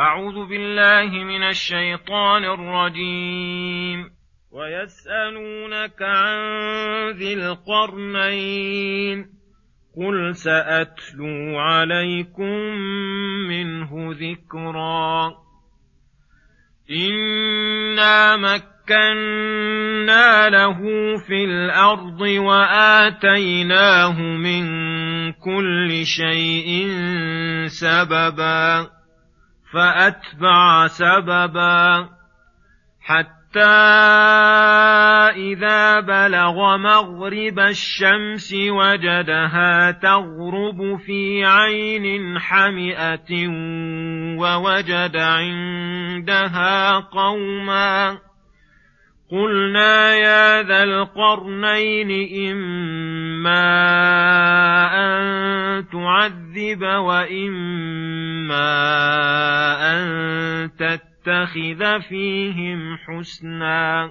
أعوذ بالله من الشيطان الرجيم. ويسألونك عن ذي القرنين. قل سأتلو عليكم منه ذكرا. إنا مكنا له في الأرض وآتيناه من كل شيء سببا. فأتبع سببا حتى إذا بلغ مغرب الشمس وجدها تغرب في عين حمئة ووجد عندها قوما قلنا يا ذا القرنين إما أن تعذب وإما أن تتخذ فيهم حسنا.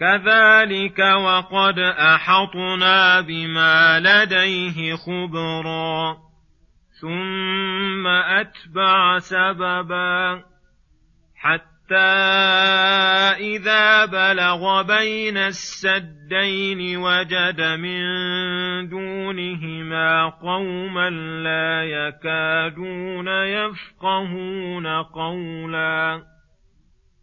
كذلك وقد أحطنا بما لديه خبرا ثم أتبع سببا حتى إذا بلغ بين السدين وجد من دونهما قوما لا يكادون يفقهون قولا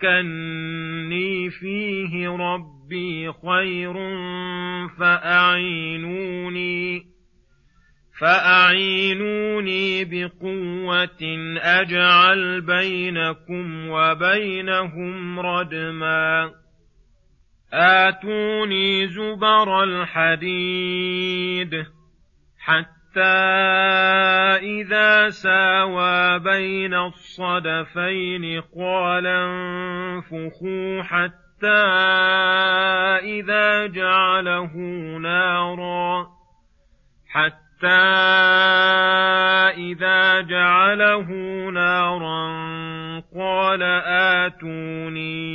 مكني فيه ربي خير فأعينوني فأعينوني بقوة أجعل بينكم وبينهم ردما. آتوني زبر الحديد حتى إذا ساوى بين الصدفين قال انفخوا حتى إذا جعله نارا حتى حتى إذا جعله نارا قال آتوني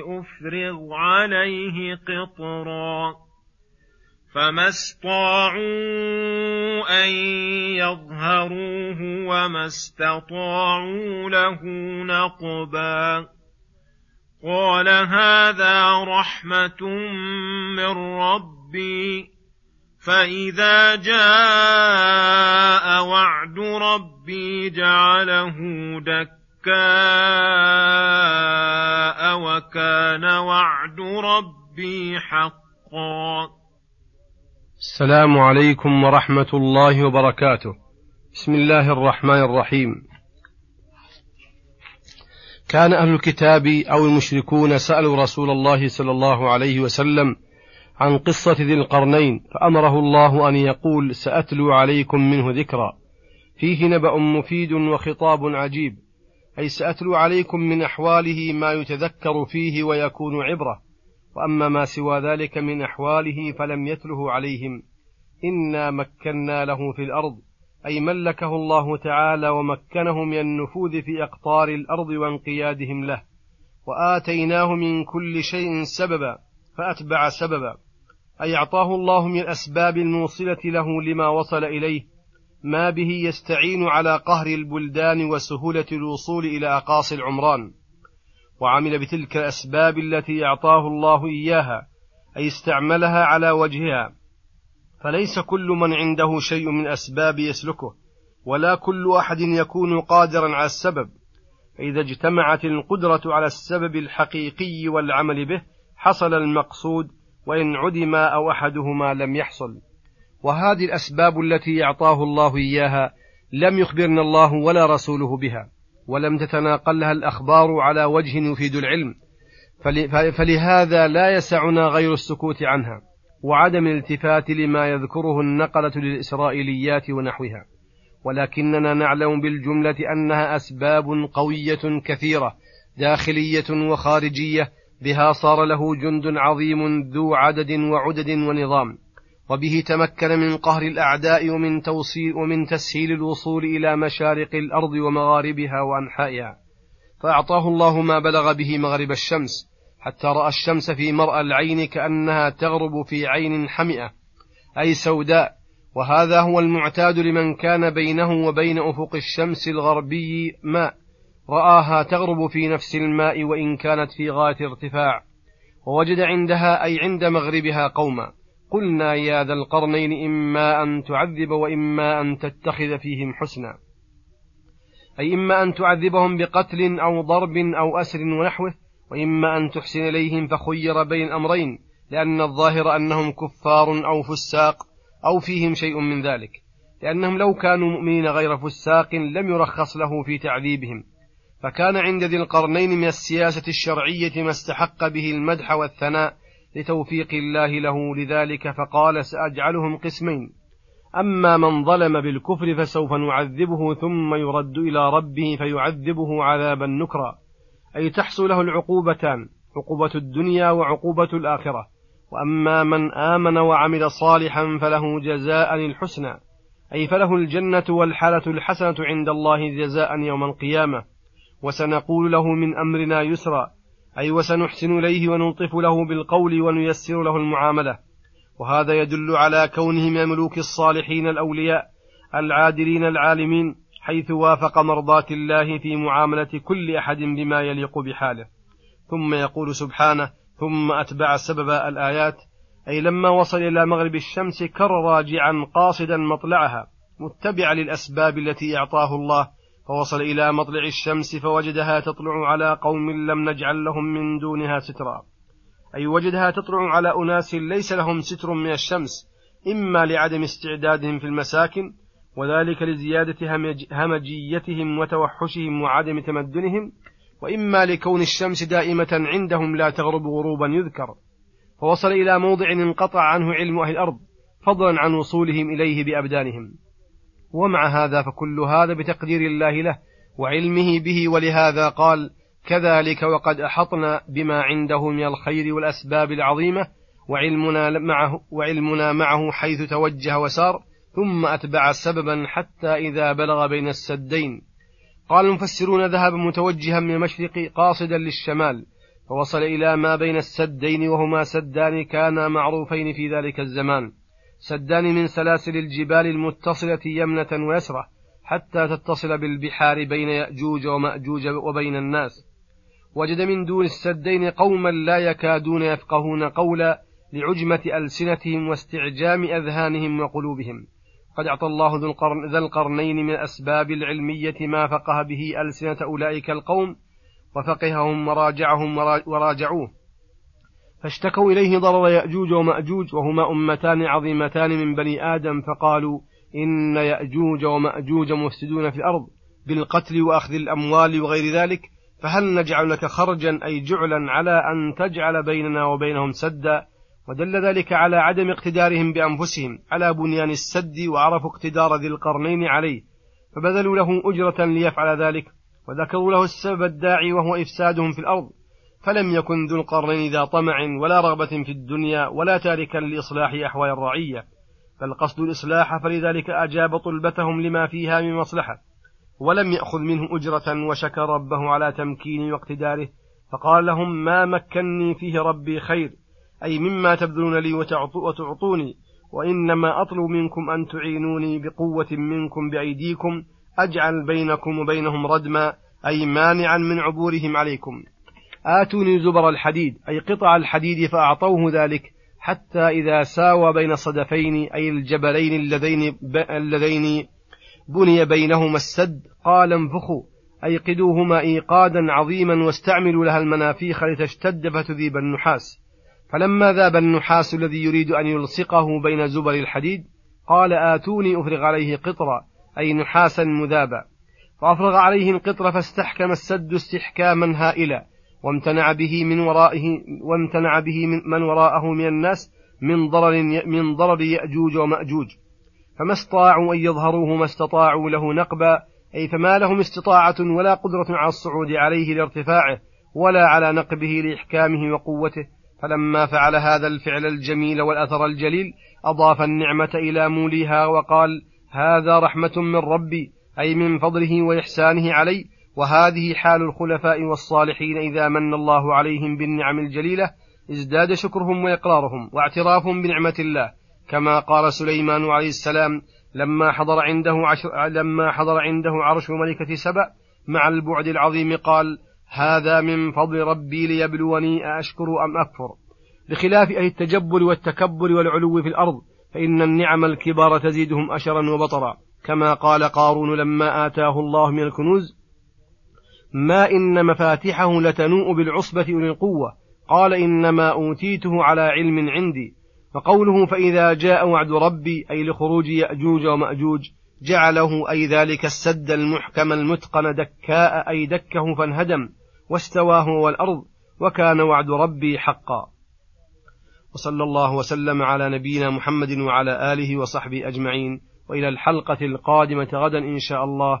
أفرغ عليه قطرا فما استطاعوا أن يظهروه وما استطاعوا له نقبا قال هذا رحمة من ربي فإذا جاء وعد ربي جعله دكاء وكان وعد ربي حقا السلام عليكم ورحمة الله وبركاته. بسم الله الرحمن الرحيم. كان أهل الكتاب أو المشركون سألوا رسول الله صلى الله عليه وسلم عن قصة ذي القرنين فأمره الله أن يقول سأتلو عليكم منه ذكرا. فيه نبأ مفيد وخطاب عجيب. أي سأتلو عليكم من أحواله ما يتذكر فيه ويكون عبرة. وأما ما سوى ذلك من أحواله فلم يتله عليهم. إنا مكنا له في الأرض أي ملكه الله تعالى ومكنه من النفوذ في أقطار الأرض وانقيادهم له. وآتيناه من كل شيء سببا فأتبع سببا أي أعطاه الله من الأسباب الموصلة له لما وصل إليه ما به يستعين على قهر البلدان وسهولة الوصول إلى أقاصي العمران. وعمل بتلك الأسباب التي أعطاه الله إياها أي استعملها على وجهها. فليس كل من عنده شيء من أسباب يسلكه ولا كل أحد يكون قادرا على السبب. فإذا اجتمعت القدرة على السبب الحقيقي والعمل به حصل المقصود وإن عدم أو أحدهما لم يحصل. وهذه الأسباب التي أعطاه الله إياها لم يخبرنا الله ولا رسوله بها. ولم تتناقلها الأخبار على وجه يفيد العلم. فلهذا لا يسعنا غير السكوت عنها وعدم الالتفات لما يذكره النقلة للإسرائيليات ونحوها. ولكننا نعلم بالجملة أنها أسباب قوية كثيرة داخلية وخارجية بها صار له جند عظيم ذو عدد وعدد ونظام. وبه تمكن من قهر الأعداء ومن توصيل ومن تسهيل الوصول إلى مشارق الأرض ومغاربها وأنحائها. فأعطاه الله ما بلغ به مغرب الشمس حتى رأى الشمس في مرأى العين كأنها تغرب في عين حمئة أي سوداء. وهذا هو المعتاد لمن كان بينه وبين أفق الشمس الغربي ماء رآها تغرب في نفس الماء وإن كانت في غاية ارتفاع. ووجد عندها أي عند مغربها قوما. قلنا يا ذا القرنين إما أن تعذب وإما أن تتخذ فيهم حسنا. أي إما أن تعذبهم بقتل أو ضرب أو أسر ونحوه وإما أن تحسن إليهم فخير بين أمرين لأن الظاهر أنهم كفار أو فساق أو فيهم شيء من ذلك. لأنهم لو كانوا مؤمنين غير فساق لم يرخص له في تعذيبهم. فكان عند ذي القرنين من السياسة الشرعية ما استحق به المدح والثناء لتوفيق الله له لذلك فقال سأجعلهم قسمين. أما من ظلم بالكفر فسوف نعذبه ثم يرد إلى ربه فيعذبه عذابا نكرا. أي تحصل له العقوبتان عقوبة الدنيا وعقوبة الآخرة. وأما من آمن وعمل صالحا فله جزاء الحسنى. أي فله الجنة والحالة الحسنة عند الله جزاء يوم القيامة. وسنقول له من أمرنا يسرا. أي وسنحسن إليه ونلطف له بالقول ونيسر له المعاملة. وهذا يدل على كونه من ملوك الصالحين الأولياء العادلين العالمين حيث وافق مرضاة الله في معاملة كل أحد بما يليق بحاله. ثم يقول سبحانه ثم أتبع سبب الآيات أي لما وصل إلى مغرب الشمس كر راجعا قاصدا مطلعها متبعا للأسباب التي أعطاه الله فوصل إلى مطلع الشمس فوجدها تطلع على قوم لم نجعل لهم من دونها سترا. أي وجدها تطلع على أناس ليس لهم ستر من الشمس إما لعدم استعدادهم في المساكن وذلك لزيادة همجيتهم وتوحشهم وعدم تمدنهم وإما لكون الشمس دائمة عندهم لا تغرب غروبا يذكر. فوصل إلى موضع انقطع عنه علم أهل الأرض فضلا عن وصولهم إليه بأبدانهم. ومع هذا فكل هذا بتقدير الله له وعلمه به ولهذا قال كذلك وقد أحطنا بما عنده من الخير والأسباب العظيمة وعلمنا معه, وعلمنا معه حيث توجه وسار ثم أتبع سببا حتى إذا بلغ بين السدين. قال المفسرون ذهب متوجها من المشرق قاصدا للشمال فوصل إلى ما بين السدين وهما سدان كانا معروفين في ذلك الزمان. سدان من سلاسل الجبال المتصلة يمنة ويسرة حتى تتصل بالبحار بين يأجوج ومأجوج وبين الناس. وجد من دون السدين قوما لا يكادون يفقهون قولا لعجمة ألسنتهم واستعجام أذهانهم وقلوبهم. قد أعطى الله ذا القرنين من الأسباب العلمية ما فقه به ألسنة أولئك القوم وفقههم وراجعهم وراجعوه. فاشتكوا إليه ضرر يأجوج ومأجوج وهما أمتان عظيمتان من بني آدم فقالوا إن يأجوج ومأجوج مفسدون في الأرض بالقتل وأخذ الأموال وغير ذلك فهل نجعل لك خرجا أي جعلا على أن تجعل بيننا وبينهم سدا؟ ودل ذلك على عدم اقتدارهم بأنفسهم على بنيان السد وعرفوا اقتدار ذي القرنين عليه فبذلوا له أجرة ليفعل ذلك وذكروا له السبب الداعي وهو إفسادهم في الأرض. فلم يكن ذو القرنين ذا طمع ولا رغبة في الدنيا ولا تاركا لإصلاح أحوال الرعية بل قصد الإصلاح فلذلك أجاب طلبتهم لما فيها من مصلحة ولم يأخذ منه أجرة وشكر ربه على تمكينه واقتداره فقال لهم ما مكني فيه ربي خير أي مما تبذلون لي وتعطوني وإنما أطلب منكم أن تعينوني بقوة منكم بأيديكم أجعل بينكم وبينهم ردما أي مانعا من عبورهم عليكم. آتوني زبر الحديد أي قطع الحديد فأعطوه ذلك حتى إذا ساوى بين الصدفين أي الجبلين اللذين, اللذين بني بينهما السد قال انفخوا أيقدوهما إيقادا عظيما واستعملوا لها المنافيخ لتشتد فتذيب النحاس. فلما ذاب النحاس الذي يريد أن يلصقه بين زبر الحديد قال آتوني أفرغ عليه قطرا أي نحاسا مذابا. فأفرغ عليه القطر فاستحكم السد استحكاما هائلا. وامتنع به من ورائه وامتنع به من, وراءه من الناس من ضرر من ضرر يأجوج ومأجوج. فما استطاعوا أن يظهروه ما استطاعوا له نقبا أي فما لهم استطاعة ولا قدرة على الصعود عليه لارتفاعه ولا على نقبه لإحكامه وقوته. فلما فعل هذا الفعل الجميل والأثر الجليل أضاف النعمة إلى موليها وقال هذا رحمة من ربي أي من فضله وإحسانه علي وهذه حال الخلفاء والصالحين إذا من الله عليهم بالنعم الجليلة ازداد شكرهم وإقرارهم واعترافهم بنعمة الله. كما قال سليمان عليه السلام لما حضر عنده عشر لما حضر عنده عرش ملكة سبأ مع البعد العظيم قال هذا من فضل ربي ليبلوني أأشكر أم أكفر بخلاف أهل التجبر والتكبر والعلو في الأرض فإن النعم الكبار تزيدهم أشرا وبطرا. كما قال قارون لما آتاه الله من الكنوز ما إن مفاتحه لتنوء بالعصبة أولي القوة. قال إنما أوتيته على علم عندي. فقوله فإذا جاء وعد ربي أي لخروج يأجوج ومأجوج جعله أي ذلك السد المحكم المتقن دكاء أي دكه فانهدم واستوى هو والأرض وكان وعد ربي حقا. وصلى الله وسلم على نبينا محمد وعلى آله وصحبه أجمعين. وإلى الحلقة القادمة غدا إن شاء الله.